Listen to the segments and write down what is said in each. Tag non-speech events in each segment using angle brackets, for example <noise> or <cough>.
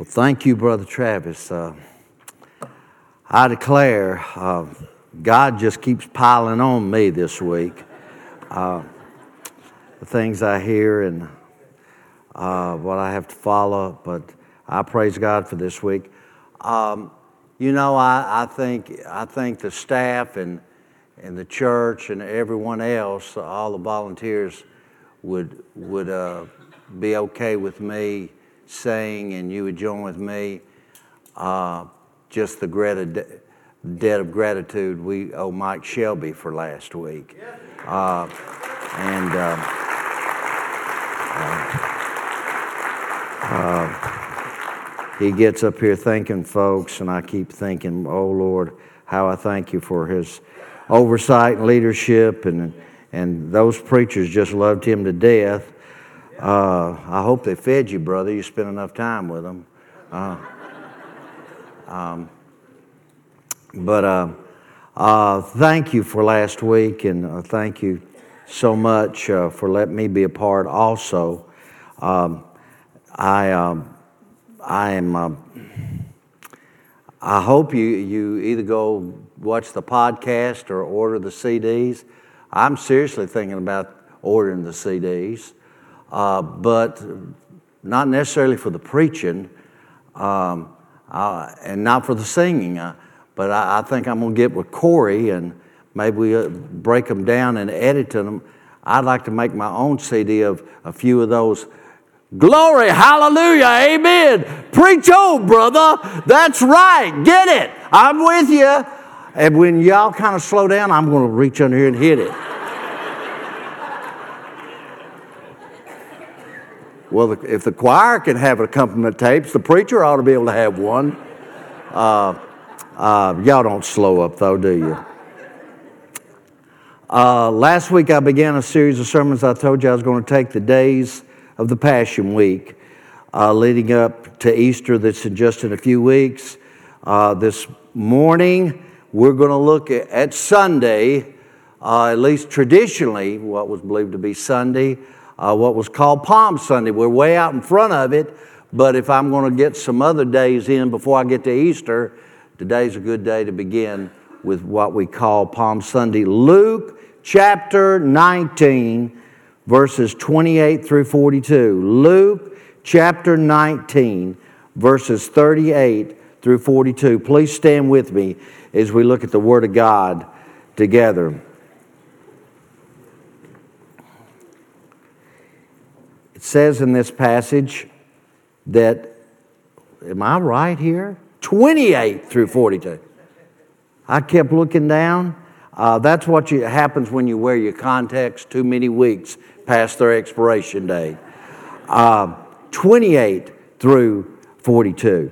Well, thank you, Brother Travis. Uh, I declare uh, God just keeps piling on me this week. Uh, the things I hear and uh, what I have to follow, but I praise God for this week. Um, you know, I, I, think I think the staff and and the church and everyone else, all the volunteers, would would uh, be okay with me saying, and you would join with me, uh, just the debt of gratitude we owe Mike Shelby for last week. Uh, and uh, uh, he gets up here thanking folks, and I keep thinking, oh Lord, how I thank you for his oversight and leadership, and, and those preachers just loved him to death. Uh, I hope they fed you, brother. You spent enough time with them. Uh, um, but uh, uh, thank you for last week, and uh, thank you so much uh, for letting me be a part also. Um, I, um, I am. I hope you, you either go watch the podcast or order the CDs. I'm seriously thinking about ordering the CDs uh, but not necessarily for the preaching um, uh, and not for the singing. Uh, but I, I, think I'm going to get with Corey and maybe we uh, break them down and edit them. I'd like to make my own CD of a few of those. Glory, hallelujah, amen. Preach on, brother. That's right. Get it. I'm with you. And when y'all kind of slow down, I'm going to reach under here and hit it. Well, if the choir can have accompaniment tapes, the preacher ought to be able to have one. Uh, uh, y'all don't slow up, though, do you? Uh, last week, I began a series of sermons. I told you I was going to take the days of the Passion Week uh, leading up to Easter, that's in just in a few weeks. Uh, this morning, we're going to look at Sunday, uh, at least traditionally, what was believed to be Sunday uh, what was called Palm Sunday. We're way out in front of it, but if I'm going to get some other days in before I get to Easter, today's a good day to begin with what we call Palm Sunday. Luke chapter 19, verses 28 through 42. Luke chapter 19, verses 38 through 42. Please stand with me as we look at the Word of God together. It says in this passage that, am I right here? 28 through 42. I kept looking down. Uh, that's what you, happens when you wear your contacts too many weeks past their expiration date. Uh, 28 through 42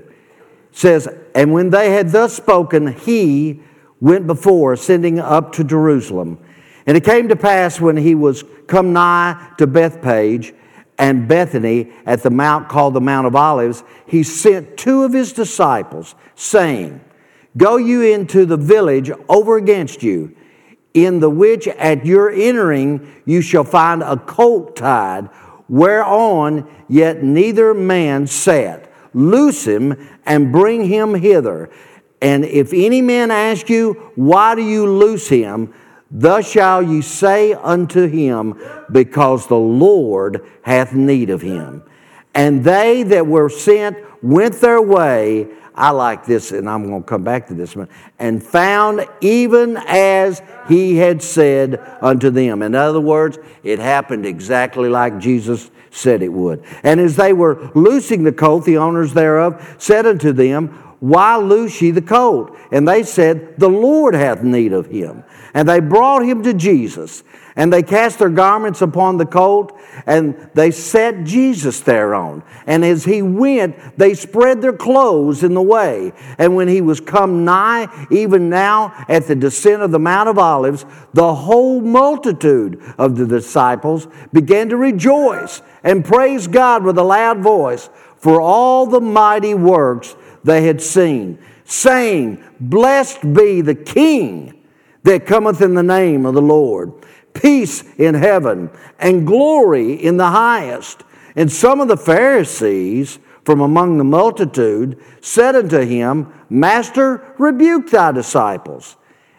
says, And when they had thus spoken, he went before, ascending up to Jerusalem. And it came to pass when he was come nigh to Bethphage and Bethany at the mount called the Mount of Olives, he sent two of his disciples, saying, Go you into the village over against you, in the which at your entering you shall find a colt tied, whereon yet neither man sat. Loose him and bring him hither. And if any man ask you, Why do you loose him? Thus shall ye say unto him, Because the Lord hath need of him. And they that were sent went their way. I like this, and I'm going to come back to this one. And found even as he had said unto them. In other words, it happened exactly like Jesus said it would. And as they were loosing the colt, the owners thereof said unto them, Why loose ye the colt? And they said, The Lord hath need of him. And they brought him to Jesus. And they cast their garments upon the colt, and they set Jesus thereon. And as he went, they spread their clothes in the way. And when he was come nigh, even now at the descent of the Mount of Olives, the whole multitude of the disciples began to rejoice and praise God with a loud voice for all the mighty works they had seen, saying, Blessed be the King that cometh in the name of the Lord. Peace in heaven and glory in the highest. And some of the Pharisees from among the multitude said unto him, Master, rebuke thy disciples.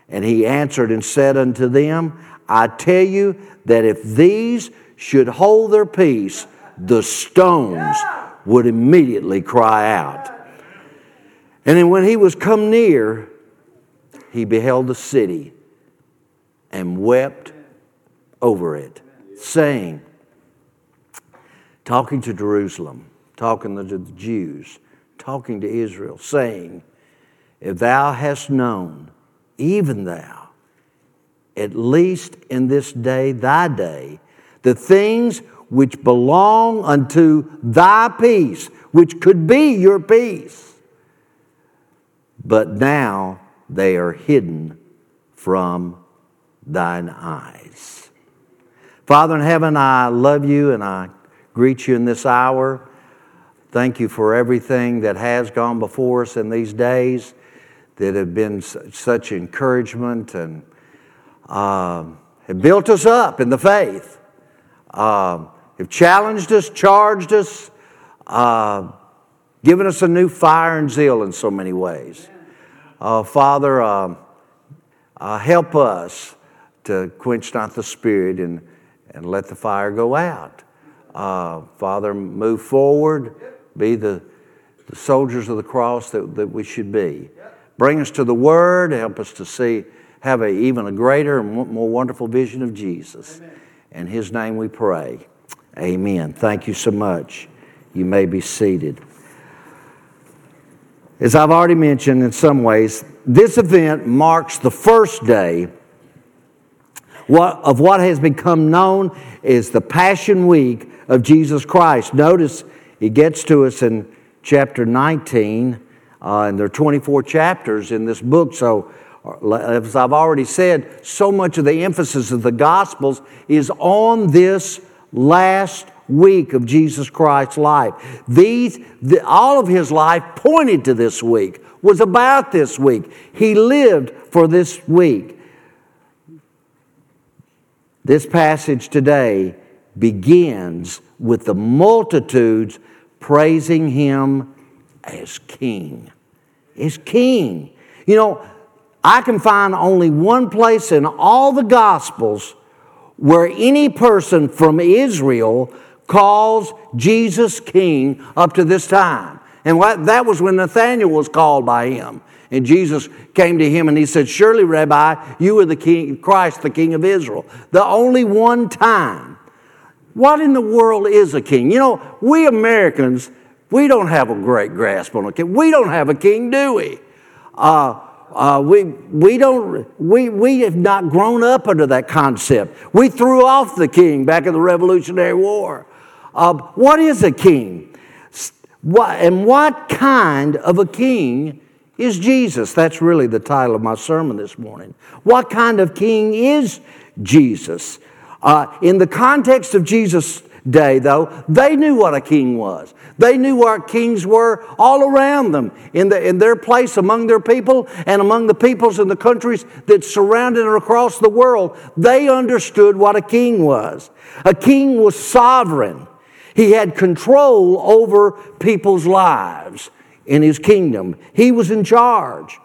And he answered and said unto them, I tell you that if these should hold their peace, the stones would immediately cry out. And then when he was come near, he beheld the city and wept over it, saying, talking to Jerusalem, talking to the Jews, talking to Israel, saying, If thou hast known, even thou, at least in this day, thy day, the things which belong unto thy peace, which could be your peace, but now they are hidden from thine eyes. Father in heaven, I love you and I greet you in this hour. Thank you for everything that has gone before us in these days that have been such encouragement and uh, have built us up in the faith, uh, have challenged us, charged us, uh, given us a new fire and zeal in so many ways. Uh, Father, uh, uh, help us to quench not the spirit and, and let the fire go out. Uh, Father, move forward, be the, the soldiers of the cross that, that we should be. Bring us to the Word, help us to see, have a, even a greater and more wonderful vision of Jesus. Amen. In His name we pray. Amen. Thank you so much. You may be seated. As I've already mentioned in some ways, this event marks the first day of what has become known as the Passion Week of Jesus Christ. Notice he gets to us in chapter 19, uh, and there are 24 chapters in this book. So, uh, as I've already said, so much of the emphasis of the Gospels is on this last week of Jesus Christ's life. These, the, all of his life pointed to this week, was about this week. He lived for this week. This passage today begins with the multitudes praising him as king. As king. You know, I can find only one place in all the Gospels where any person from Israel calls Jesus king up to this time. And that was when Nathanael was called by him. And Jesus came to him and he said, Surely, Rabbi, you are the king, Christ, the king of Israel. The only one time. What in the world is a king? You know, we Americans, we don't have a great grasp on a king. We don't have a king, do we? Uh, uh, we, we, don't, we, we have not grown up under that concept. We threw off the king back in the Revolutionary War. What is a king? And what kind of a king is Jesus? That's really the title of my sermon this morning. What kind of king is Jesus? Uh, in the context of Jesus' day, though, they knew what a king was. They knew what kings were all around them, in, the, in their place among their people and among the peoples in the countries that surrounded and across the world. They understood what a king was. A king was sovereign. He had control over people's lives in his kingdom. He was in charge.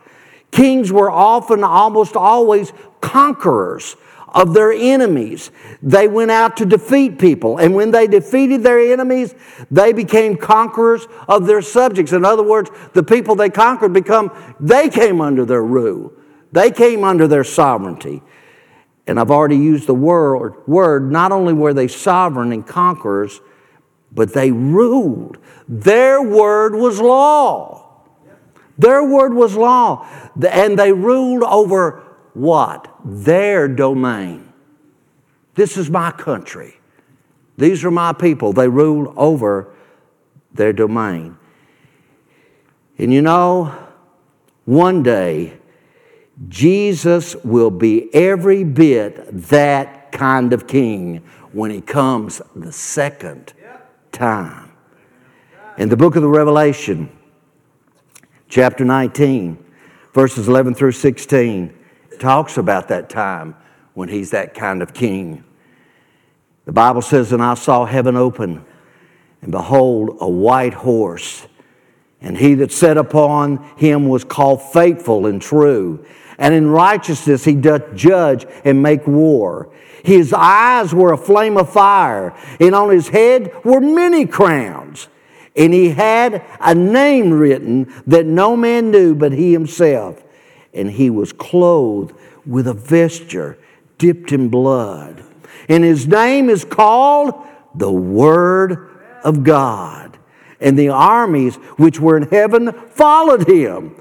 Kings were often, almost always, conquerors of their enemies. They went out to defeat people. And when they defeated their enemies, they became conquerors of their subjects. In other words, the people they conquered become, they came under their rule. They came under their sovereignty. And I've already used the word, word not only were they sovereign and conquerors, but they ruled. Their word was law. Their word was law. And they ruled over what? Their domain. This is my country. These are my people. They ruled over their domain. And you know, one day, Jesus will be every bit that kind of king when he comes the second time. In the book of the Revelation, chapter 19, verses 11 through 16, talks about that time when he's that kind of king. The Bible says, And I saw heaven open, And behold, a white horse. And he that sat upon him was called faithful and true. And in righteousness he doth judge and make war. His eyes were a flame of fire, and on his head were many crowns. And he had a name written that no man knew but he himself. And he was clothed with a vesture dipped in blood. And his name is called the Word of God. And the armies which were in heaven followed him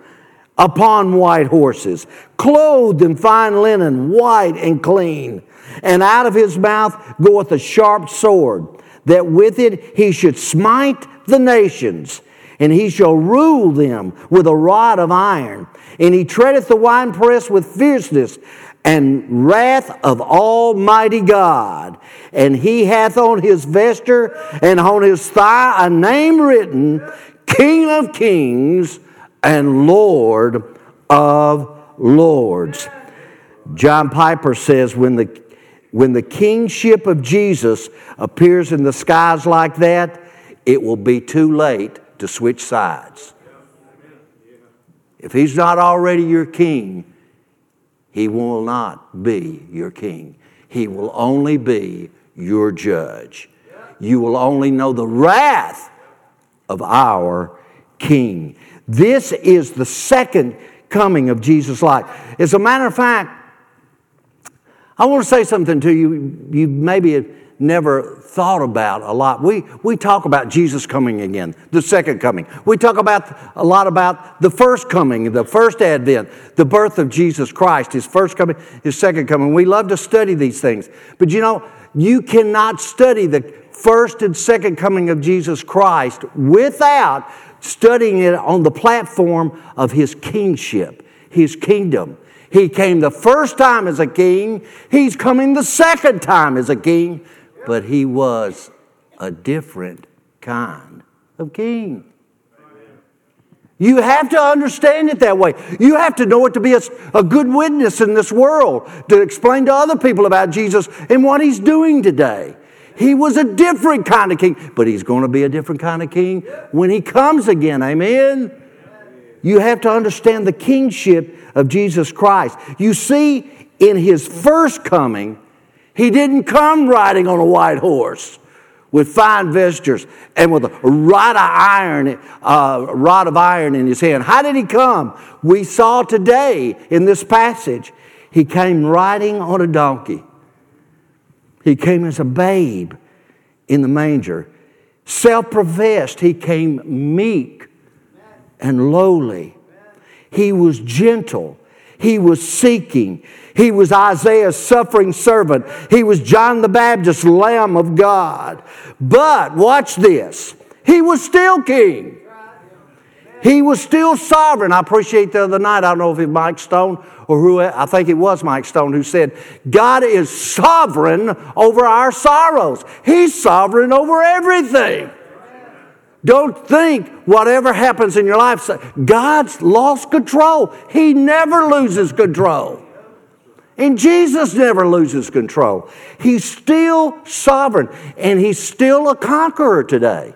upon white horses, clothed in fine linen, white and clean. And out of his mouth goeth a sharp sword, that with it he should smite the nations, and he shall rule them with a rod of iron. And he treadeth the winepress with fierceness and wrath of Almighty God. And he hath on his vesture and on his thigh a name written, King of Kings and Lord of Lords. John Piper says, when the, when the kingship of Jesus appears in the skies like that, it will be too late to switch sides. If he's not already your king, he will not be your king. He will only be your judge. You will only know the wrath of our king. This is the second coming of Jesus' life. As a matter of fact, I want to say something to you. You maybe have never thought about a lot. We, we talk about Jesus coming again, the second coming. We talk about a lot about the first coming, the first advent, the birth of Jesus Christ, his first coming, his second coming. We love to study these things. But you know, you cannot study the first and second coming of Jesus Christ without studying it on the platform of his kingship, his kingdom. He came the first time as a king. He's coming the second time as a king but he was a different kind of king. You have to understand it that way. You have to know it to be a, a, good witness in this world, to explain to other people about Jesus and what he's doing today. He was a different kind of king, but he's going to be a different kind of king when he comes again. Amen? You have to understand the kingship of Jesus Christ. You see, in his first coming, he didn't come riding on a white horse with fine vestures and with a rod of iron, uh, rod of iron in his hand. How did he come? We saw today in this passage. He came riding on a donkey. He came as a babe in the manger. Self professed, he came meek and lowly. He was gentle. He was seeking. He was Isaiah's suffering servant. He was John the Baptist's Lamb of God. But watch this. He was still king. He was still sovereign. I appreciate the other night, I don't know if it was Mike Stone or who, I think it was Mike Stone who said, God is sovereign over our sorrows. He's sovereign over everything. Don't think whatever happens in your life, God's lost control. He never loses control. And Jesus never loses control. He's still sovereign and he's still a conqueror today.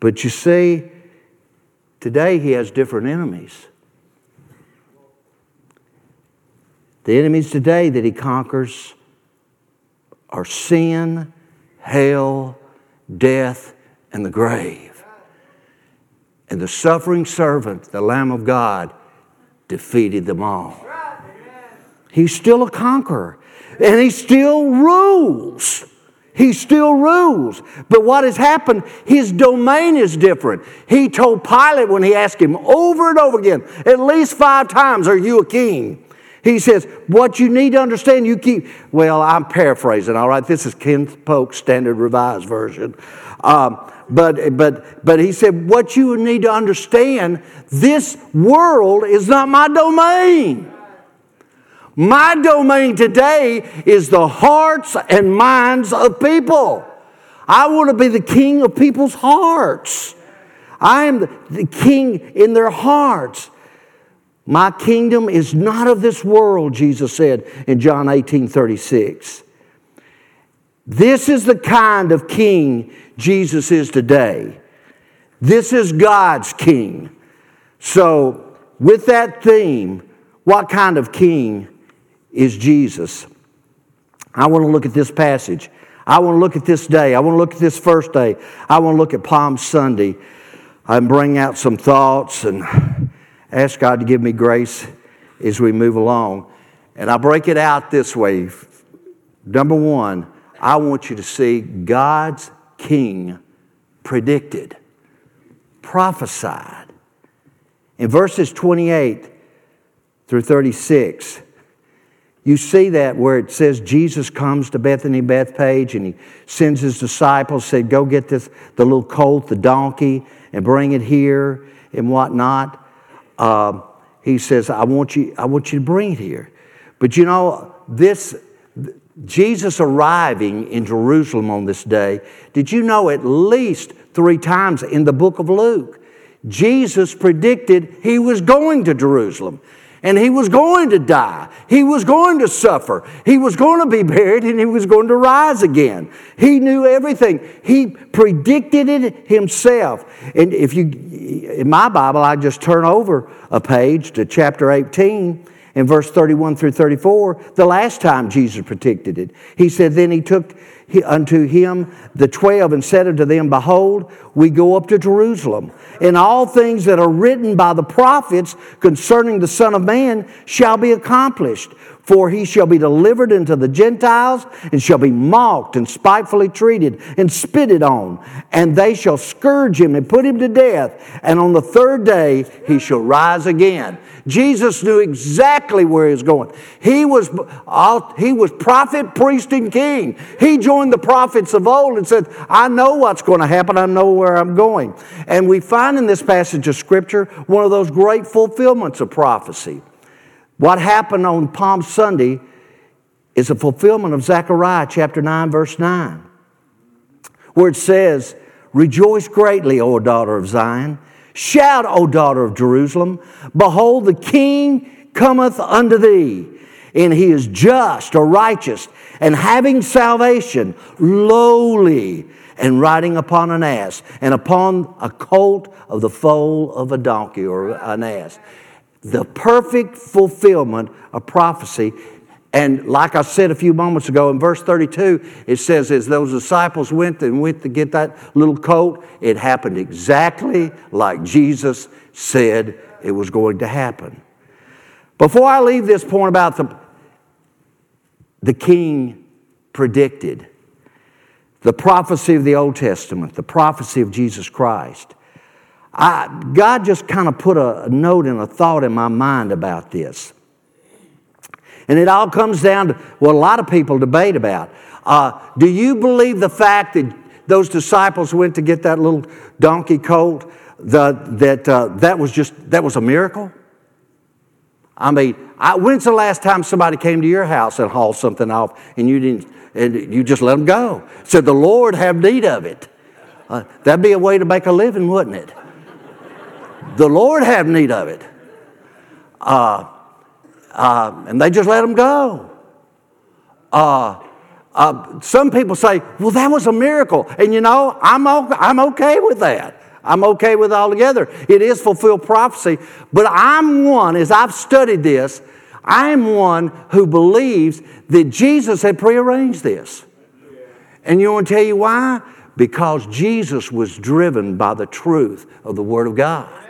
But you see, today he has different enemies. The enemies today that he conquers are sin, hell, death, and the grave. And the suffering servant, the Lamb of God, defeated them all. He's still a conqueror. And he still rules. He still rules. But what has happened, his domain is different. He told Pilate when he asked him over and over again, at least five times, Are you a king? He says, What you need to understand, you keep. Well, I'm paraphrasing, all right? This is Kenneth Polk's Standard Revised Version. Um, but, but, but he said, What you need to understand, this world is not my domain. My domain today is the hearts and minds of people. I want to be the king of people's hearts. I am the king in their hearts. My kingdom is not of this world, Jesus said in John 18 36. This is the kind of king Jesus is today. This is God's king. So, with that theme, what kind of king is Jesus? I want to look at this passage. I want to look at this day. I want to look at this first day. I want to look at Palm Sunday and bring out some thoughts and ask God to give me grace as we move along. And I break it out this way. Number one, I want you to see God's king predicted, prophesied. In verses 28 through 36, you see that where it says Jesus comes to Bethany Bethpage, and he sends his disciples, said, Go get this, the little colt, the donkey, and bring it here and whatnot. Uh, he says, I want, you, I want you to bring it here. But you know, this Jesus arriving in Jerusalem on this day, did you know at least three times in the book of Luke, Jesus predicted he was going to Jerusalem and he was going to die. He was going to suffer. He was going to be buried and he was going to rise again. He knew everything. He predicted it himself. And if you, in my Bible, I just turn over a page to chapter 18 in verse 31 through 34, the last time Jesus predicted it. He said, Then he took unto him the twelve and said unto them, Behold, we go up to Jerusalem, and all things that are written by the prophets concerning the Son of Man shall be accomplished. For he shall be delivered into the Gentiles, and shall be mocked and spitefully treated and spitted on. And they shall scourge him and put him to death. And on the third day he shall rise again. Jesus knew exactly where he was going. He was, uh, he was prophet, priest, and king. He joined the prophets of old and said, I know what's going to happen. I know where I'm going. And we find in this passage of Scripture one of those great fulfillments of prophecy. What happened on Palm Sunday is a fulfillment of Zechariah chapter 9, verse 9, where it says, Rejoice greatly, O daughter of Zion. Shout, O daughter of Jerusalem. Behold, the king cometh unto thee, and he is just or righteous, and having salvation, lowly, and riding upon an ass, and upon a colt of the foal of a donkey or an ass the perfect fulfillment of prophecy. And like I said a few moments ago, in verse 32, it says, as those disciples went and went to get that little coat, it happened exactly like Jesus said it was going to happen. Before I leave this point about the, the king predicted, the prophecy of the Old Testament, the prophecy of Jesus Christ, I, God just kind of put a note and a thought in my mind about this. And it all comes down to what a lot of people debate about. Uh, do you believe the fact that those disciples went to get that little donkey colt, the, that uh, that was just that was a miracle? I mean, I, when's the last time somebody came to your house and hauled something off and you didn't and you just let them go? Said the Lord have need of it. Uh, that'd be a way to make a living, wouldn't it? The Lord have need of it. Uh, uh, and they just let them go. Uh, uh, some people say, well, that was a miracle. And you know, I'm, I'm okay with that. I'm okay with it altogether. It is fulfilled prophecy. But I'm one, as I've studied this, I'm one who believes that Jesus had prearranged this. And you want to tell you why? Because Jesus was driven by the truth of the Word of God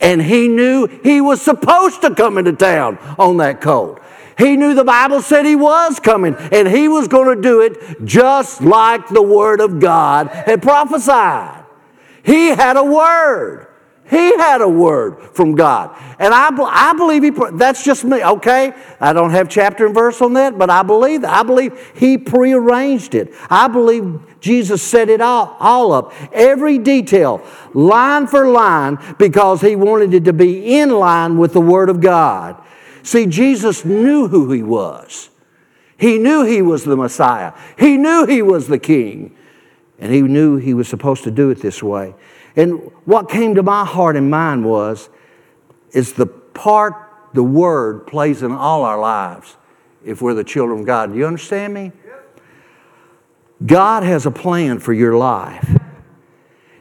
and he knew he was supposed to come into town on that colt. He knew the Bible said he was coming, and he was going to do it just like the Word of God had prophesied. He had a word. He had a word from God. And I, I believe he, that's just me, okay? I don't have chapter and verse on that, but I believe that. I believe he prearranged it. I believe Jesus set it all, all up, every detail, line for line, because he wanted it to be in line with the Word of God. See, Jesus knew who he was. He knew he was the Messiah. He knew he was the King. And he knew he was supposed to do it this way. And what came to my heart and mind was, is the part the Word plays in all our lives if we're the children of God. Do you understand me? God has a plan for your life.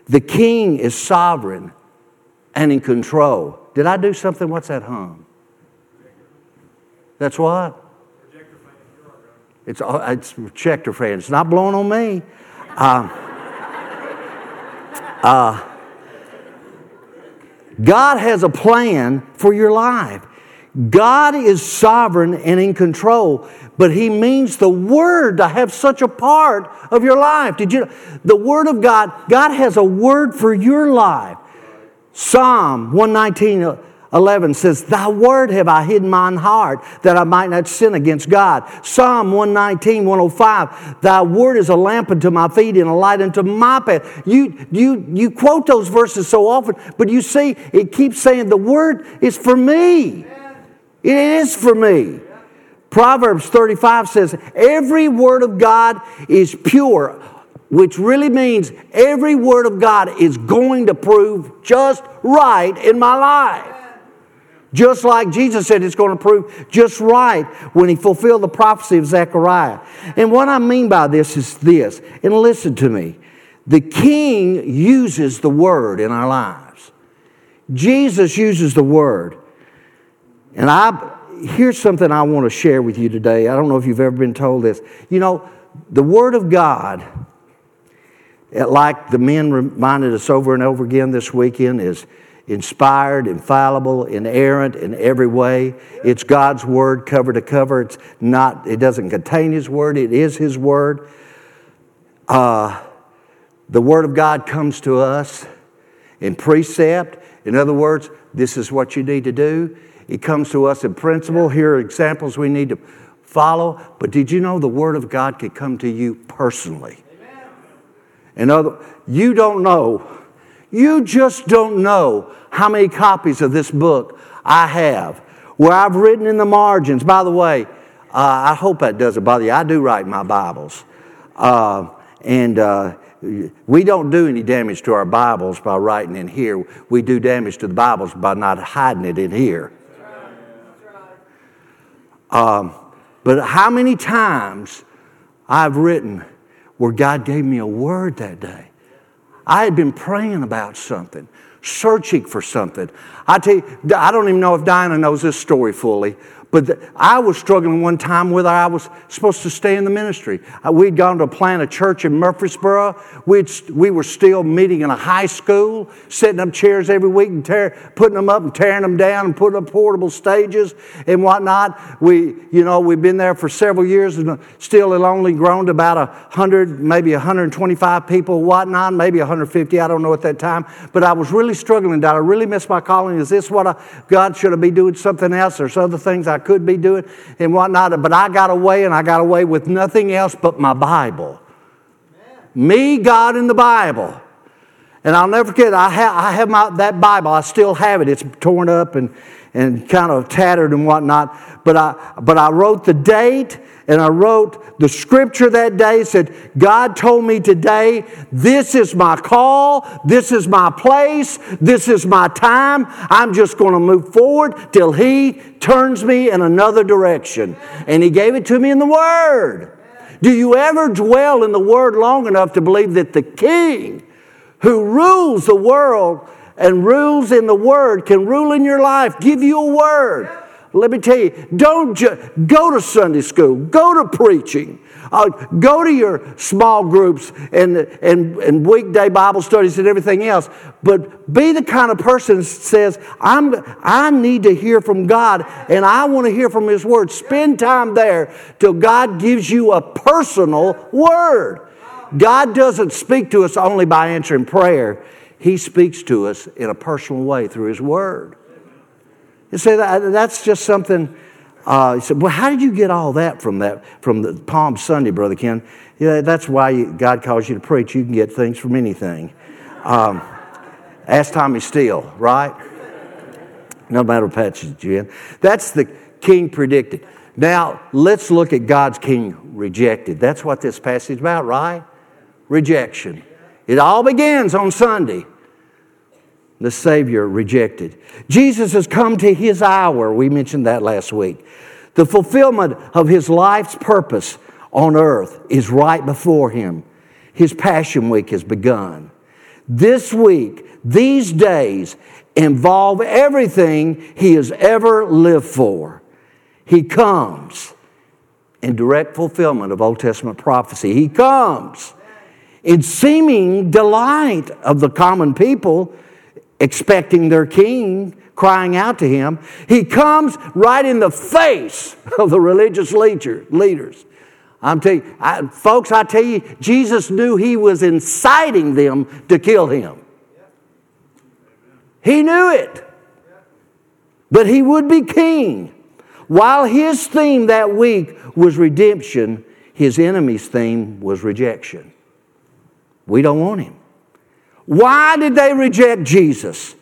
The king is sovereign and in control. Did I do something? What's that hum? That's what? It's, uh, it's projector fan. It's not blowing on me. Uh, uh, God has a plan for your life. God is sovereign and in control, but He means the Word to have such a part of your life. Did you? The Word of God, God has a word for your life. Psalm 119 11 says, Thy word have I hidden mine heart that I might not sin against God. Psalm 119, 105, Thy word is a lamp unto my feet and a light unto my path. You, you, you quote those verses so often, but you see, it keeps saying, The word is for me. It is for me. Proverbs 35 says, Every word of God is pure, which really means every word of God is going to prove just right in my life. Just like Jesus said it's going to prove just right when he fulfilled the prophecy of Zechariah. And what I mean by this is this, and listen to me. The king uses the word in our lives. Jesus uses the word. And I here's something I want to share with you today. I don't know if you've ever been told this. You know, the word of God, like the men reminded us over and over again this weekend, is inspired, infallible, inerrant in every way. It's God's word cover to cover. It's not, it doesn't contain His word, it is His word. Uh, the word of God comes to us in precept. In other words, this is what you need to do. It comes to us in principle. Here are examples we need to follow. But did you know the word of God could come to you personally? In other, you don't know you just don't know how many copies of this book I have where I've written in the margins. By the way, uh, I hope that doesn't bother you. I do write my Bibles. Uh, and uh, we don't do any damage to our Bibles by writing in here. We do damage to the Bibles by not hiding it in here. Um, but how many times I've written where God gave me a word that day? I had been praying about something, searching for something. I tell you, I don't even know if Diana knows this story fully, but the, I was struggling one time whether I was supposed to stay in the ministry. Uh, we'd gone to plant a church in Murfreesboro. We'd, we were still meeting in a high school, setting up chairs every week and tear, putting them up and tearing them down and putting up portable stages and whatnot. We, you know, we've been there for several years and still it only grown to about 100, maybe 125 people, whatnot, maybe 150. I don't know at that time. But I was really struggling. Did I really miss my calling? Is this what I, God should I be doing something else? There's other things I could be doing and whatnot. But I got away and I got away with nothing else but my Bible. Me, God, and the Bible. And I'll never forget, I, ha- I have my, that Bible, I still have it. It's torn up and, and kind of tattered and whatnot. But I, but I wrote the date and I wrote the scripture that day said, God told me today, this is my call, this is my place, this is my time. I'm just going to move forward till He turns me in another direction. And He gave it to me in the Word. Do you ever dwell in the Word long enough to believe that the King who rules the world and rules in the Word can rule in your life, give you a Word? Let me tell you, don't ju- go to Sunday school, go to preaching, uh, go to your small groups and, and, and weekday Bible studies and everything else, but be the kind of person that says, I'm, I need to hear from God and I want to hear from His Word. Spend time there till God gives you a personal word. God doesn't speak to us only by answering prayer, He speaks to us in a personal way through His Word. You say that, that's just something. Uh, you said, well, how did you get all that from that from the Palm Sunday, Brother Ken? Yeah, that's why you, God calls you to preach. You can get things from anything. Um, ask Tommy Steele, right? No matter what patches you in. That's the king predicted. Now let's look at God's king rejected. That's what this passage is about, right? Rejection. It all begins on Sunday the Savior rejected. Jesus has come to his hour. We mentioned that last week. The fulfillment of his life's purpose on earth is right before him. His Passion Week has begun. this week, these days, involve everything he has ever lived for. He comes in direct fulfillment of Old Testament prophecy. He comes in seeming delight of the common people expecting their king, crying out to him. He comes right in the face of the religious leader, leaders. I'm telling you, I, folks, I tell you, Jesus knew he was inciting them to kill him. He knew it. But he would be king. While his theme that week was redemption, his enemy's theme was rejection. We don't want him. Why did they reject Jesus?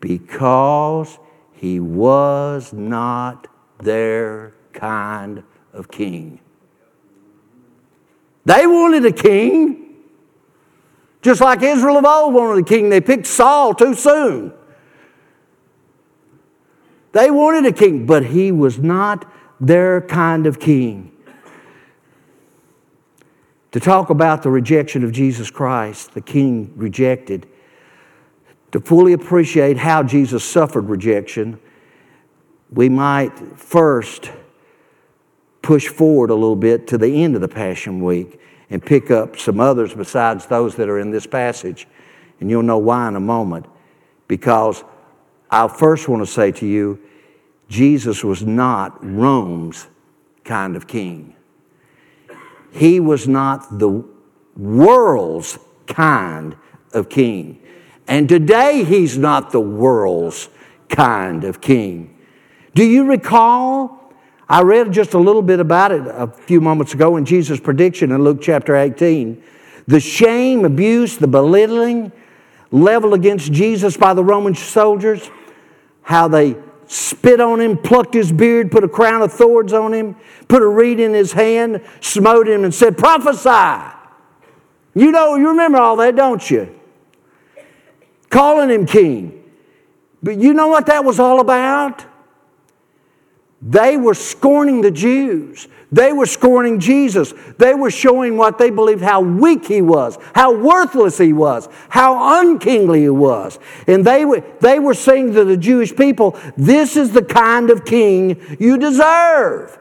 Because he was not their kind of king. They wanted a king. Just like Israel of old wanted a king, they picked Saul too soon. They wanted a king, but he was not their kind of king to talk about the rejection of Jesus Christ, the King rejected, to fully appreciate how Jesus suffered rejection, we might first push forward a little bit to the end of the Passion Week and pick up some others besides those that are in this passage. And you'll know why in a moment. Because I first want to say to you, Jesus was not Rome's kind of king. He was not the world's kind of king. And today, he's not the world's kind of king. Do you recall? I read just a little bit about it a few moments ago in Jesus' prediction in Luke chapter 18. The shame, abuse, the belittling leveled against Jesus by the Roman soldiers, how they spit on him, plucked his beard, put a crown of thorns on him, put a reed in his hand, smote him, and said, Prophesy. You know, you remember all that, don't you? Calling him king. But you know what that was all about? They were scorning the Jews. They were scorning Jesus. They were showing what they believed how weak he was, how worthless he was, how unkingly he was. And they were, they were saying to the Jewish people, This is the kind of king you deserve.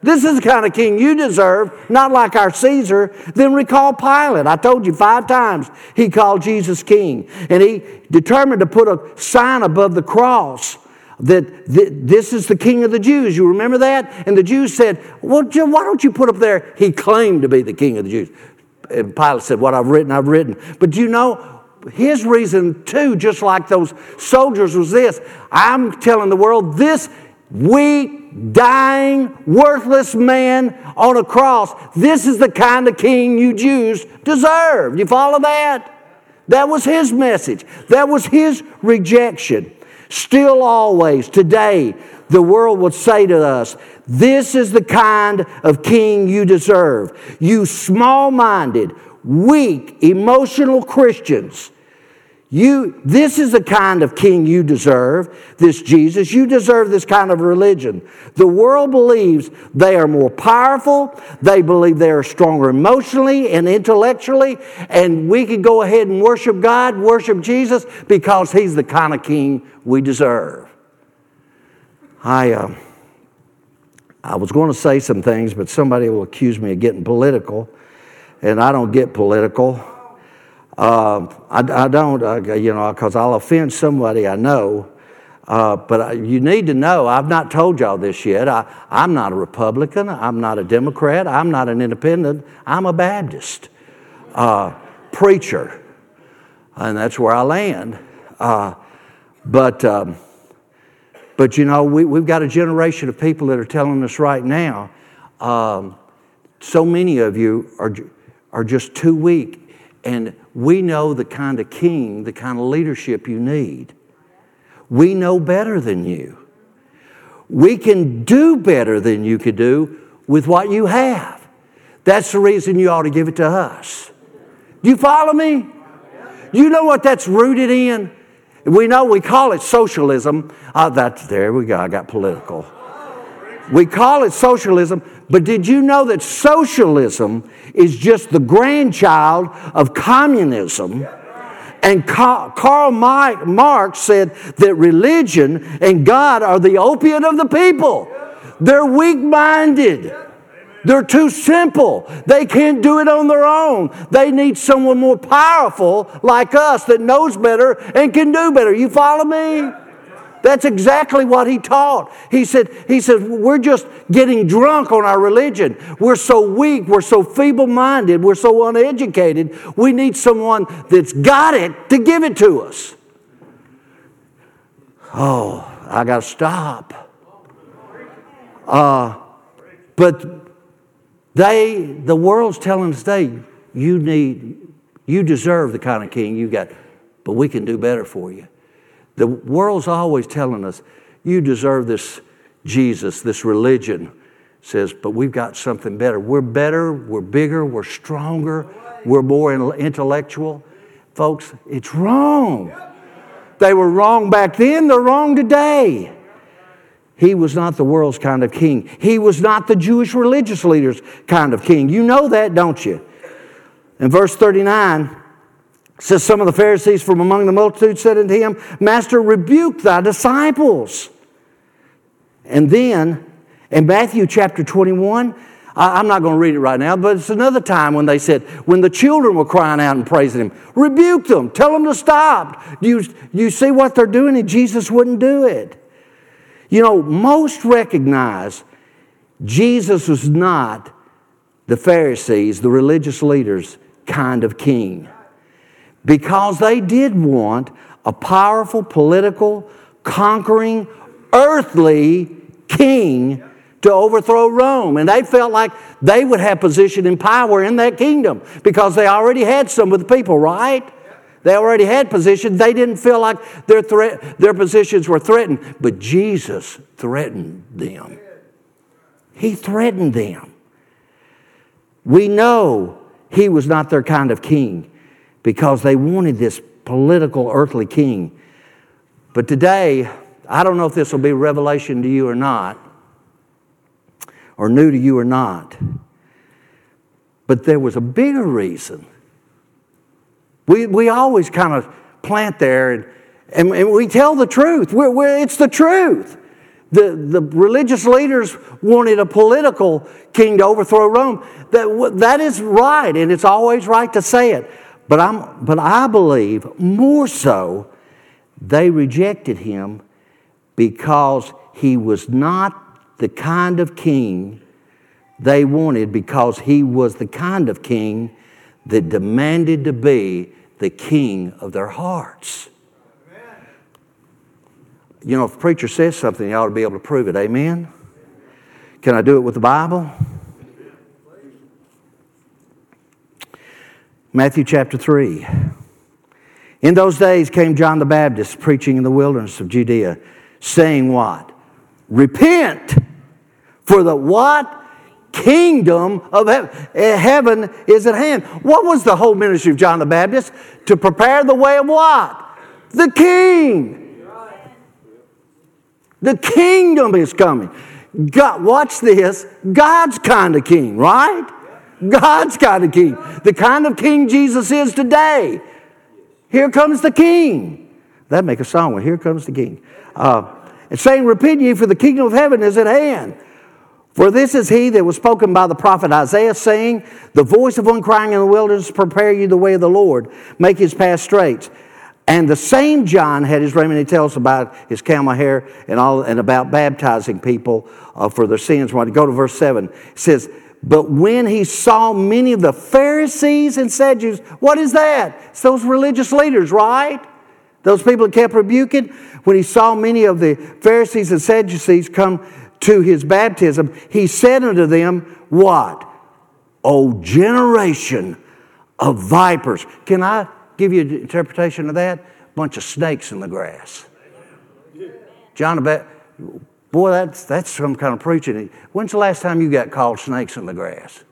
This is the kind of king you deserve, not like our Caesar. Then recall Pilate. I told you five times he called Jesus king. And he determined to put a sign above the cross that this is the king of the Jews. You remember that? And the Jews said, Well, why don't you put up there? He claimed to be the king of the Jews. And Pilate said, What I've written, I've written. But do you know, his reason too, just like those soldiers, was this I'm telling the world, this weak, dying, worthless man on a cross, this is the kind of king you Jews deserve. You follow that? That was his message. That was his rejection. Still, always, today, the world would say to us, This is the kind of king you deserve. You small minded, weak, emotional Christians you, this is the kind of king you deserve, this Jesus. You deserve this kind of religion. The world believes they are more powerful. They believe they are stronger emotionally and intellectually. And we can go ahead and worship God, worship Jesus, because he's the kind of king we deserve. I, uh, I was going to say some things, but somebody will accuse me of getting political. And I don't get political. Uh, I, I, don't, uh, you know, because I'll offend somebody I know. Uh, but I, you need to know, I've not told y'all this yet. I, I'm not a Republican. I'm not a Democrat. I'm not an independent. I'm a Baptist uh, preacher. And that's where I land. Uh, but, um, but, you know, we, we've got a generation of people that are telling us right now um, so many of you are, are just too weak and we know the kind of king, the kind of leadership you need. We know better than you. We can do better than you could do with what you have. That's the reason you ought to give it to us. Do you follow me? You know what that's rooted in? We know we call it socialism. Uh, that's, there we go, I got political. We call it socialism, but did you know that socialism is just the grandchild of communism? And Karl Marx said that religion and God are the opiate of the people. They're weak minded. They're too simple. They can't do it on their own. They need someone more powerful like us that knows better and can do better. You follow me? That's exactly what he taught. He said, he said, we're just getting drunk on our religion. We're so weak, we're so feeble-minded, we're so uneducated. We need someone that's got it to give it to us. Oh, I got to stop. Uh, but they, the world's telling us today, you need, you deserve the kind of king you got, but we can do better for you. The world's always telling us, you deserve this Jesus, this religion. Says, but we've got something better. We're better, we're bigger, we're stronger, we're more intellectual. Folks, it's wrong. They were wrong back then, they're wrong today. He was not the world's kind of king. He was not the Jewish religious leaders' kind of king. You know that, don't you? In verse 39, says some of the Pharisees from among the multitude said unto him, Master, rebuke thy disciples. And then in Matthew chapter 21, I'm not going to read it right now, but it's another time when they said, when the children were crying out and praising him, rebuke them, tell them to stop. You, you see what they're doing? And Jesus wouldn't do it. You know, most recognize Jesus was not the Pharisees, the religious leaders, kind of king because they did want a powerful, political, conquering, earthly king to overthrow Rome. And they felt like they would have position and power in that kingdom because they already had some with the people, right? They already had position. They didn't feel like their, threat, their positions were threatened. But Jesus threatened them. He threatened them. We know he was not their kind of king because they wanted this political earthly king. But today, I don't know if this will be revelation to you or not, or new to you or not, but there was a bigger reason. We, we always kind of plant there and, and, and we tell the truth. We're, we're, it's the truth. The, the religious leaders wanted a political king to overthrow Rome. That, that is right, and it's always right to say it. But, I'm, but I believe more so, they rejected him because he was not the kind of king they wanted, because he was the kind of king that demanded to be the king of their hearts. You know, if a preacher says something, you ought to be able to prove it. Amen? Can I do it with the Bible? Matthew chapter 3. In those days came John the Baptist preaching in the wilderness of Judea, saying, What? Repent, for the what? Kingdom of eh, heaven is at hand. What was the whole ministry of John the Baptist? To prepare the way of what? The king. The kingdom is coming. God, watch this. God's kind of king, right? God's kind of king. The kind of king Jesus is today. Here comes the king. That make a song Well, Here Comes the King. Uh, it's saying, Repent ye, for the kingdom of heaven is at hand. For this is he that was spoken by the prophet Isaiah, saying, The voice of one crying in the wilderness, Prepare you the way of the Lord, make his path straight. And the same John had his raiment. He tells about his camel hair and all, and about baptizing people uh, for their sins. When you go to verse seven, it says, but when he saw many of the Pharisees and Sadducees, what is that? It's those religious leaders, right? Those people that kept rebuking. When he saw many of the Pharisees and Sadducees come to his baptism, he said unto them, What? O generation of vipers. Can I give you an interpretation of that? Bunch of snakes in the grass. John the Boy, that's, that's some kind of preaching. When's the last time you got called snakes in the grass?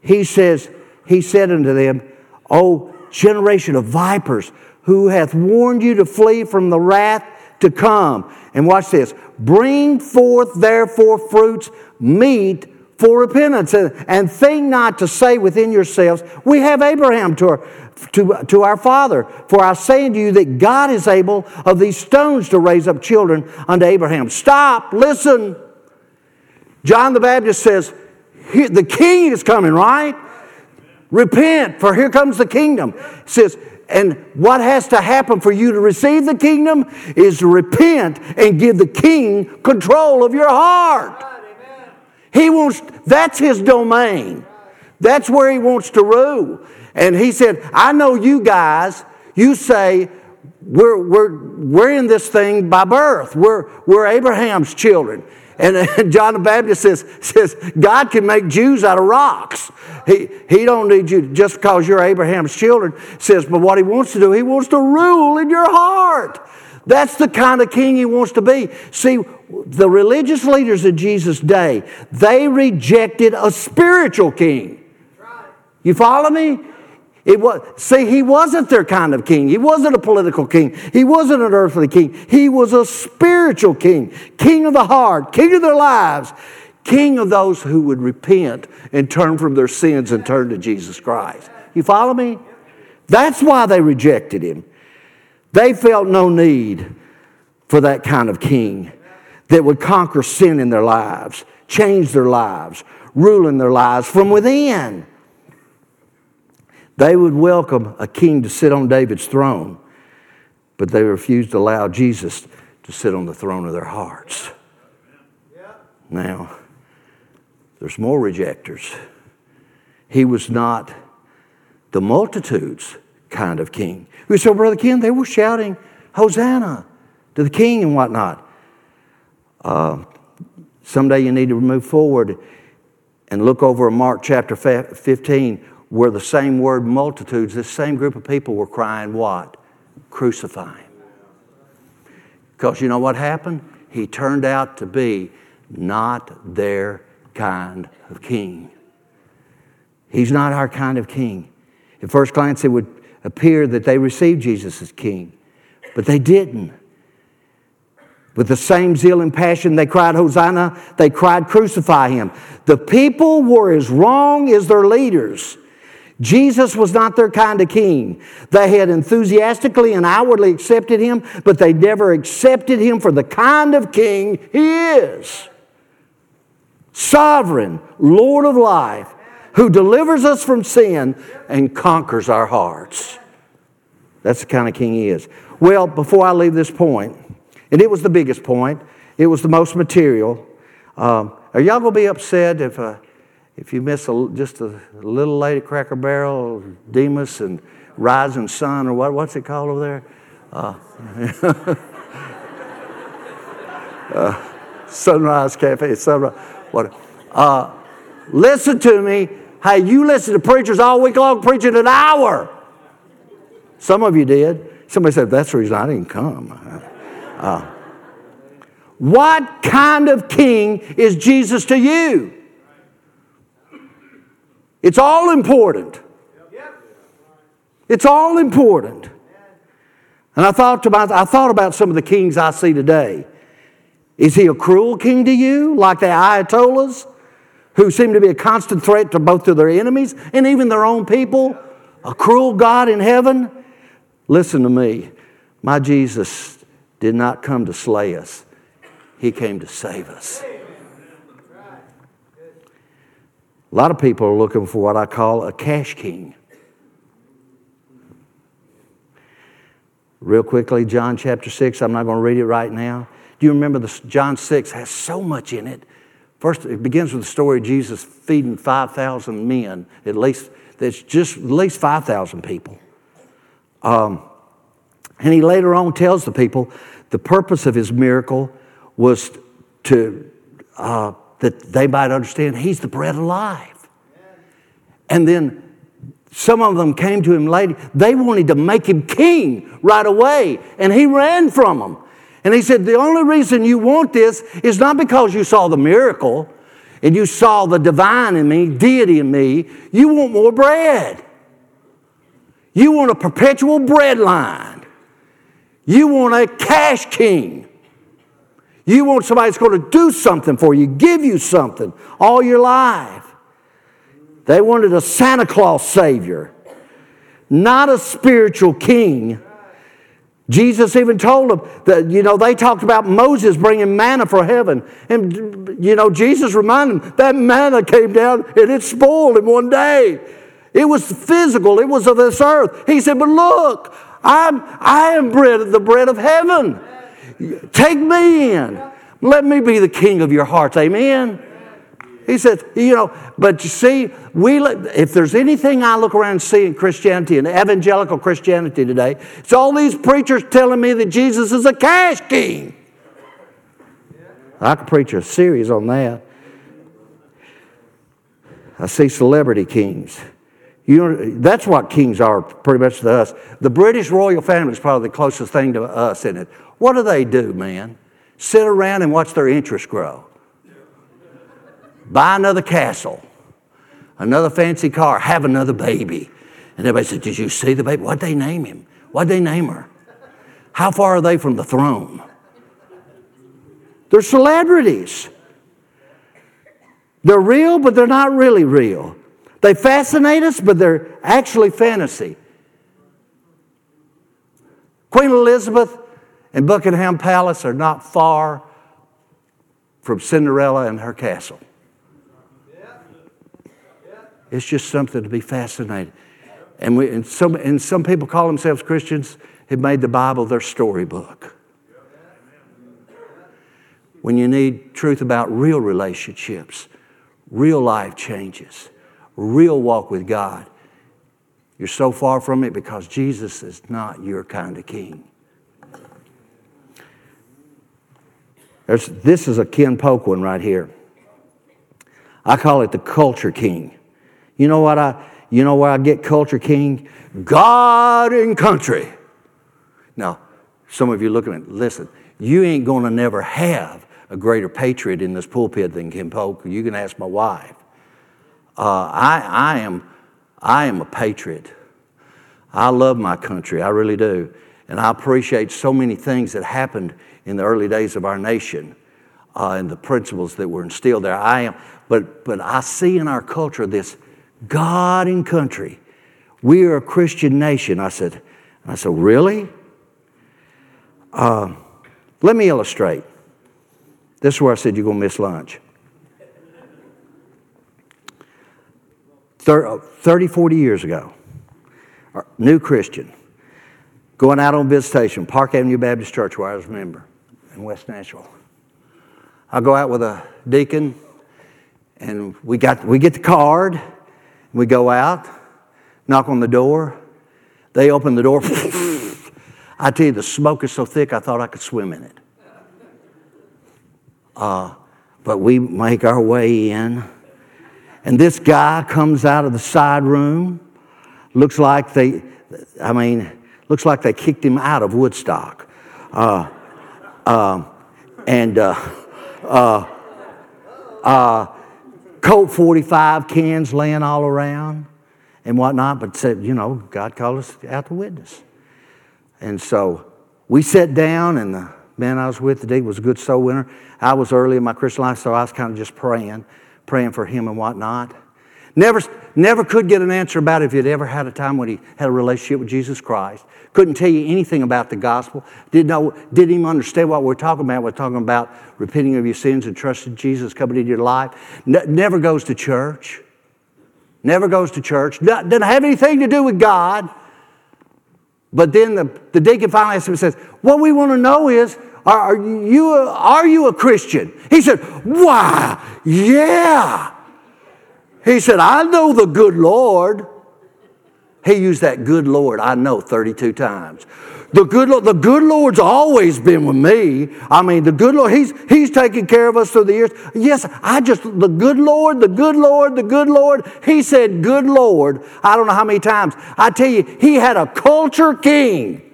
He says, He said unto them, O generation of vipers, who hath warned you to flee from the wrath to come. And watch this. Bring forth therefore fruits meet for repentance. And, think not to say within yourselves, We have Abraham to our, to, to our father. For I say unto you that God is able of these stones to raise up children unto Abraham. Stop, listen. John the Baptist says, The king is coming, right? Repent, for here comes the kingdom. Says, and what has to happen for you to receive the kingdom is to repent and give the king control of your heart. He wants, that's his domain. That's where he wants to rule. And he said, I know you guys, you say, we're, we're, we're in this thing by birth. We're, we're Abraham's children. <laughs> And, John the Baptist says, says, God can make Jews out of rocks. He, he don't need you just because you're Abraham's children. Says, but what he wants to do, he wants to rule in your heart. That's the kind of king he wants to be. See, the religious leaders of Jesus' day, they rejected a spiritual king. You follow me? It was, see, he wasn't their kind of king. He wasn't a political king. He wasn't an earthly king. He was a spiritual king, king of the heart, king of their lives, king of those who would repent and turn from their sins and turn to Jesus Christ. You follow me? That's why they rejected him. They felt no need for that kind of king that would conquer sin in their lives, change their lives, rule in their lives from within. They would welcome a king to sit on David's throne, but they refused to allow Jesus to sit on the throne of their hearts. Now, there's more rejectors. He was not the multitudes kind of king. We said, Brother Ken, they were shouting, Hosanna to the king and whatnot. Uh, someday you need to move forward and look over Mark chapter 15 where the same word multitudes, this same group of people were crying, What? Crucify him. Because you know what happened? He turned out to be not their kind of king. He's not our kind of king. At first glance, it would appear that they received Jesus as king, but they didn't. With the same zeal and passion they cried, Hosanna, they cried, Crucify him. The people were as wrong as their leaders. Jesus was not their kind of king. They had enthusiastically and outwardly accepted him, but they never accepted him for the kind of king he is sovereign, Lord of life, who delivers us from sin and conquers our hearts. That's the kind of king he is. Well, before I leave this point, and it was the biggest point, it was the most material. Um, are y'all going to be upset if. Uh, if you miss a, just a little lady cracker barrel, Demas and Rising Sun, or what, what's it called over there? Uh, <laughs> uh, Sunrise Cafe, Sunrise, what? Uh, listen to me. Hey, you listen to preachers all week long preaching an hour. Some of you did. Somebody said, that's the reason I didn't come. Uh, what kind of king is Jesus to you? It's all important. It's all important. And I thought, about, I thought about some of the kings I see today. Is he a cruel king to you, like the Ayatollahs, who seem to be a constant threat to both to their enemies and even their own people? A cruel God in heaven? Listen to me. My Jesus did not come to slay us, he came to save us. A lot of people are looking for what I call a cash king. Real quickly, John chapter 6, I'm not going to read it right now. Do you remember this? John 6 has so much in it. First, it begins with the story of Jesus feeding 5,000 men, at least, that's just at least 5,000 people. Um, and he later on tells the people the purpose of his miracle was to uh, that they might understand he's the bread of life. And then some of them came to him later. They wanted to make him king right away, and he ran from them. And he said, The only reason you want this is not because you saw the miracle and you saw the divine in me, deity in me. You want more bread. You want a perpetual bread line. You want a cash king. You want somebody that's going to do something for you, give you something all your life. They wanted a Santa Claus Savior, not a spiritual king. Jesus even told them that, you know, they talked about Moses bringing manna from heaven. And, you know, Jesus reminded them that manna came down and it spoiled in one day. It was physical, it was of this earth. He said, But look, I'm, I am bread, of the bread of heaven. Take me in. Let me be the king of your hearts. Amen. He said, you know, but you see, we if there's anything I look around and see in Christianity and evangelical Christianity today, it's all these preachers telling me that Jesus is a cash king. I could preach a series on that. I see celebrity kings. You know, that's what kings are pretty much to us. The British royal family is probably the closest thing to us in it. What do they do, man? Sit around and watch their interest grow. Buy another castle, another fancy car, have another baby. And everybody said, Did you see the baby? What'd they name him? What'd they name her? How far are they from the throne? They're celebrities. They're real, but they're not really real. They fascinate us, but they're actually fantasy. Queen Elizabeth and Buckingham Palace are not far from Cinderella and her castle. It's just something to be fascinated. And, we, and, some, and some people call themselves Christians have made the Bible their storybook. When you need truth about real relationships, real life changes, real walk with God. You're so far from it because Jesus is not your kind of king. There's, this is a Ken Polk one right here. I call it the culture king. You know what I you know where I get culture king? God and country. Now, some of you looking at listen, you ain't gonna never have a greater patriot in this pulpit than Ken Polk. You can ask my wife. Uh, I, I, am, I am a patriot. I love my country, I really do. And I appreciate so many things that happened in the early days of our nation uh, and the principles that were instilled there. I am, but, but I see in our culture this God and country. We are a Christian nation. I said, I said, really? Uh, let me illustrate. This is where I said you're going to miss lunch. 30, 40 years ago, new Christian, going out on visitation, Park Avenue Baptist Church, where I was a member in West Nashville. I go out with a deacon, and we, got, we get the card, we go out, knock on the door. They open the door. <laughs> I tell you, the smoke is so thick, I thought I could swim in it. Uh, but we make our way in. And this guy comes out of the side room. Looks like they, I mean, looks like they kicked him out of Woodstock. Uh, uh, and uh, uh, uh Colt 45 cans laying all around and whatnot, but said, you know, God called us out to witness. And so we sat down, and the man I was with today was a good soul winner. I was early in my Christian life, so I was kind of just praying praying for him and whatnot. Never, never could get an answer about if he'd ever had a time when he had a relationship with Jesus Christ. Couldn't tell you anything about the gospel. Didn't know, didn't even understand what we're talking about. We're talking about repenting of your sins and trusting Jesus coming into your life. never goes to church. Never goes to church. Doesn't have anything to do with God. But then the, the deacon finally asks him and says, What we want to know is are you, a, are you a Christian? He said, Why, yeah. He said, I know the good Lord. He used that good Lord, I know, 32 times. The good, Lord, the good Lord's always been with me. I mean, the good Lord, he's, he's taken care of us through the years. Yes, I just, the good Lord, the good Lord, the good Lord. He said, good Lord, I don't know how many times. I tell you, he had a culture king.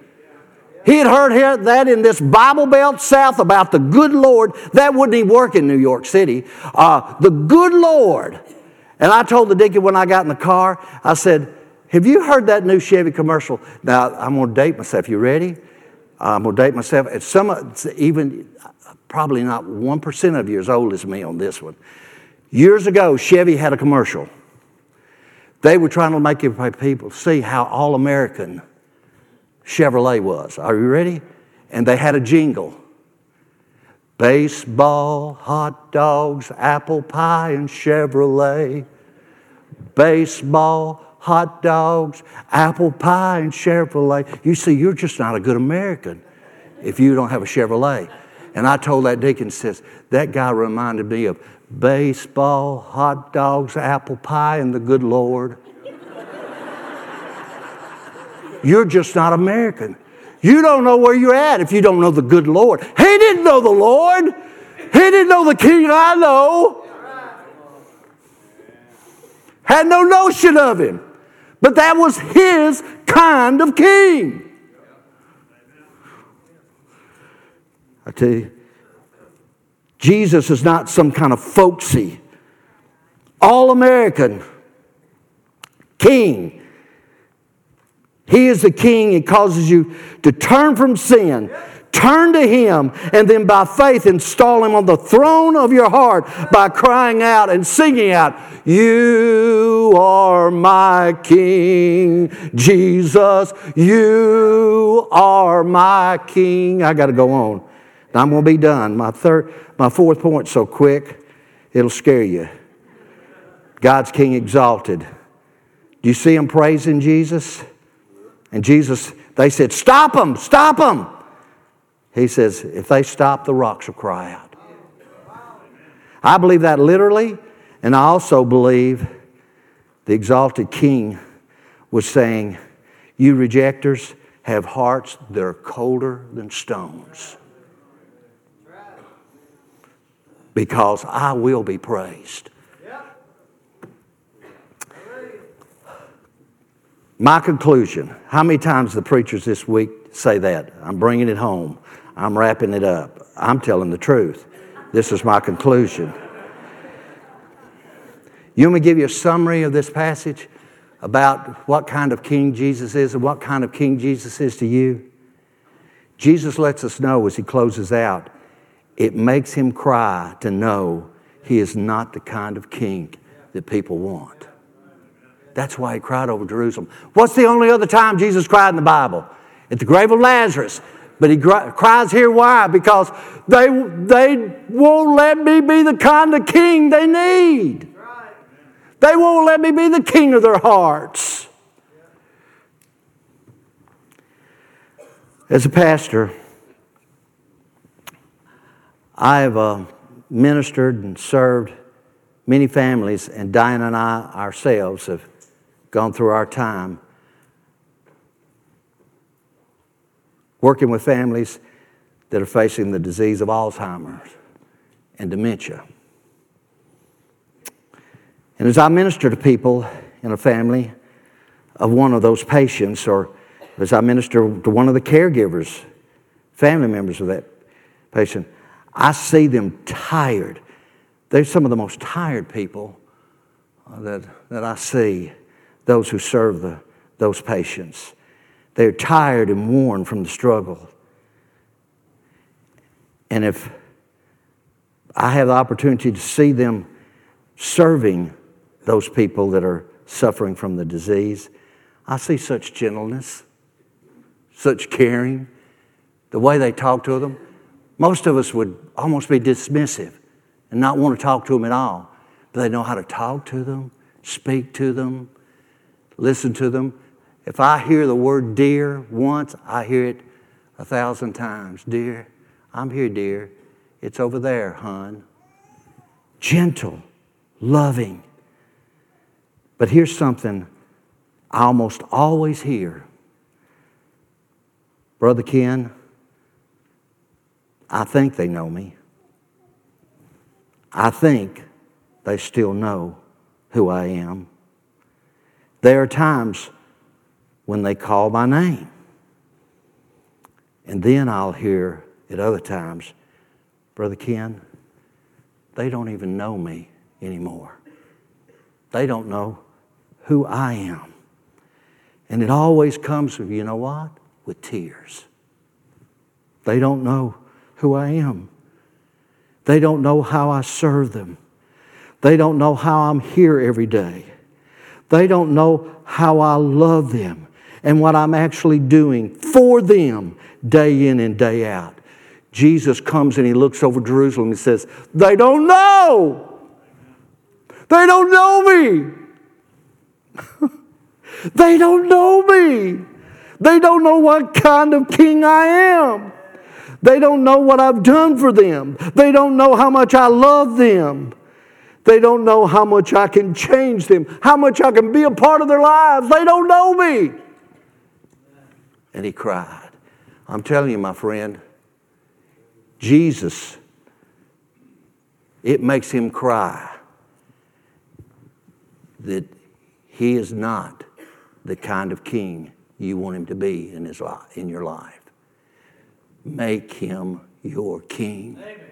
He had heard that in this Bible Belt South about the good Lord. That wouldn't even work in New York City. Uh, the good Lord. And I told the deacon when I got in the car, I said, Have you heard that new Chevy commercial? Now, I'm going to date myself. You ready? I'm going to date myself. It's some, even probably not 1% of you as old as me on this one. Years ago, Chevy had a commercial. They were trying to make people see how all American Chevrolet was. Are you ready? And they had a jingle baseball, hot dogs, apple pie, and Chevrolet. Baseball, hot dogs, apple pie, and Chevrolet. You see, you're just not a good American if you don't have a Chevrolet. And I told that deacon, says, that guy reminded me of baseball, hot dogs, apple pie, and the good Lord. You're just not American. You don't know where you're at if you don't know the good Lord. He didn't know the Lord. He didn't know the King I know. Had no notion of him. But that was his kind of king. I tell you, Jesus is not some kind of folksy, all American king. He is the king. He causes you to turn from sin, turn to Him, and then by faith install Him on the throne of your heart by crying out and singing out, You are my King, Jesus, you are my King. I got to go on. I'm going to be done. My third, my fourth point, so quick, it'll scare you. God's King exalted. Do you see him praising Jesus? And Jesus, they said, Stop them, stop them. He says, If they stop, the rocks will cry out. I believe that literally, and I also believe the exalted king was saying, You rejectors have hearts that are colder than stones. Because I will be praised. My conclusion how many times the preachers this week say that? I'm bringing it home. I'm wrapping it up. I'm telling the truth. This is my conclusion. You want me to give you a summary of this passage about what kind of king Jesus is and what kind of king Jesus is to you? Jesus lets us know as he closes out, it makes him cry to know he is not the kind of king that people want. That's why he cried over Jerusalem. What's the only other time Jesus cried in the Bible? At the grave of Lazarus. But he cries here why? Because they, they won't let me be the kind of king they need. They won't let me be the king of their hearts. As a pastor, I have uh, ministered and served many families, and Diane and I ourselves have gone through our time working with families that are facing the disease of Alzheimer's and dementia. And as I minister to people in a family of one of those patients, or as I minister to one of the caregivers, family members of that patient, I see them tired. They're some of the most tired people that, that I see those who serve the, those patients. They're tired and worn from the struggle. And if I have the opportunity to see them serving those people that are suffering from the disease, I see such gentleness, such caring, the way they talk to them. Most of us would almost be dismissive and not want to talk to them at all. But they know how to talk to them, speak to them, listen to them. If I hear the word dear once, I hear it a thousand times. Dear, I'm here, dear. It's over there, hon. Gentle, loving. But here's something I almost always hear Brother Ken, I think they know me. I think they still know who I am. There are times when they call my name. And then I'll hear at other times, Brother Ken, they don't even know me anymore. They don't know who I am. And it always comes with, you know what? With tears. They don't know who I am. They don't know how I serve them. They don't know how I'm here every day. They don't know how I love them and what I'm actually doing for them day in and day out. Jesus comes and he looks over Jerusalem and says, They don't know. They don't know me. <laughs> they don't know me. They don't know what kind of king I am. They don't know what I've done for them. They don't know how much I love them. They don't know how much I can change them, how much I can be a part of their lives. They don't know me. And he cried. I'm telling you, my friend, Jesus, it makes him cry that he is not the kind of king you want him to be in, his life, in your life. Make him your king. Amen.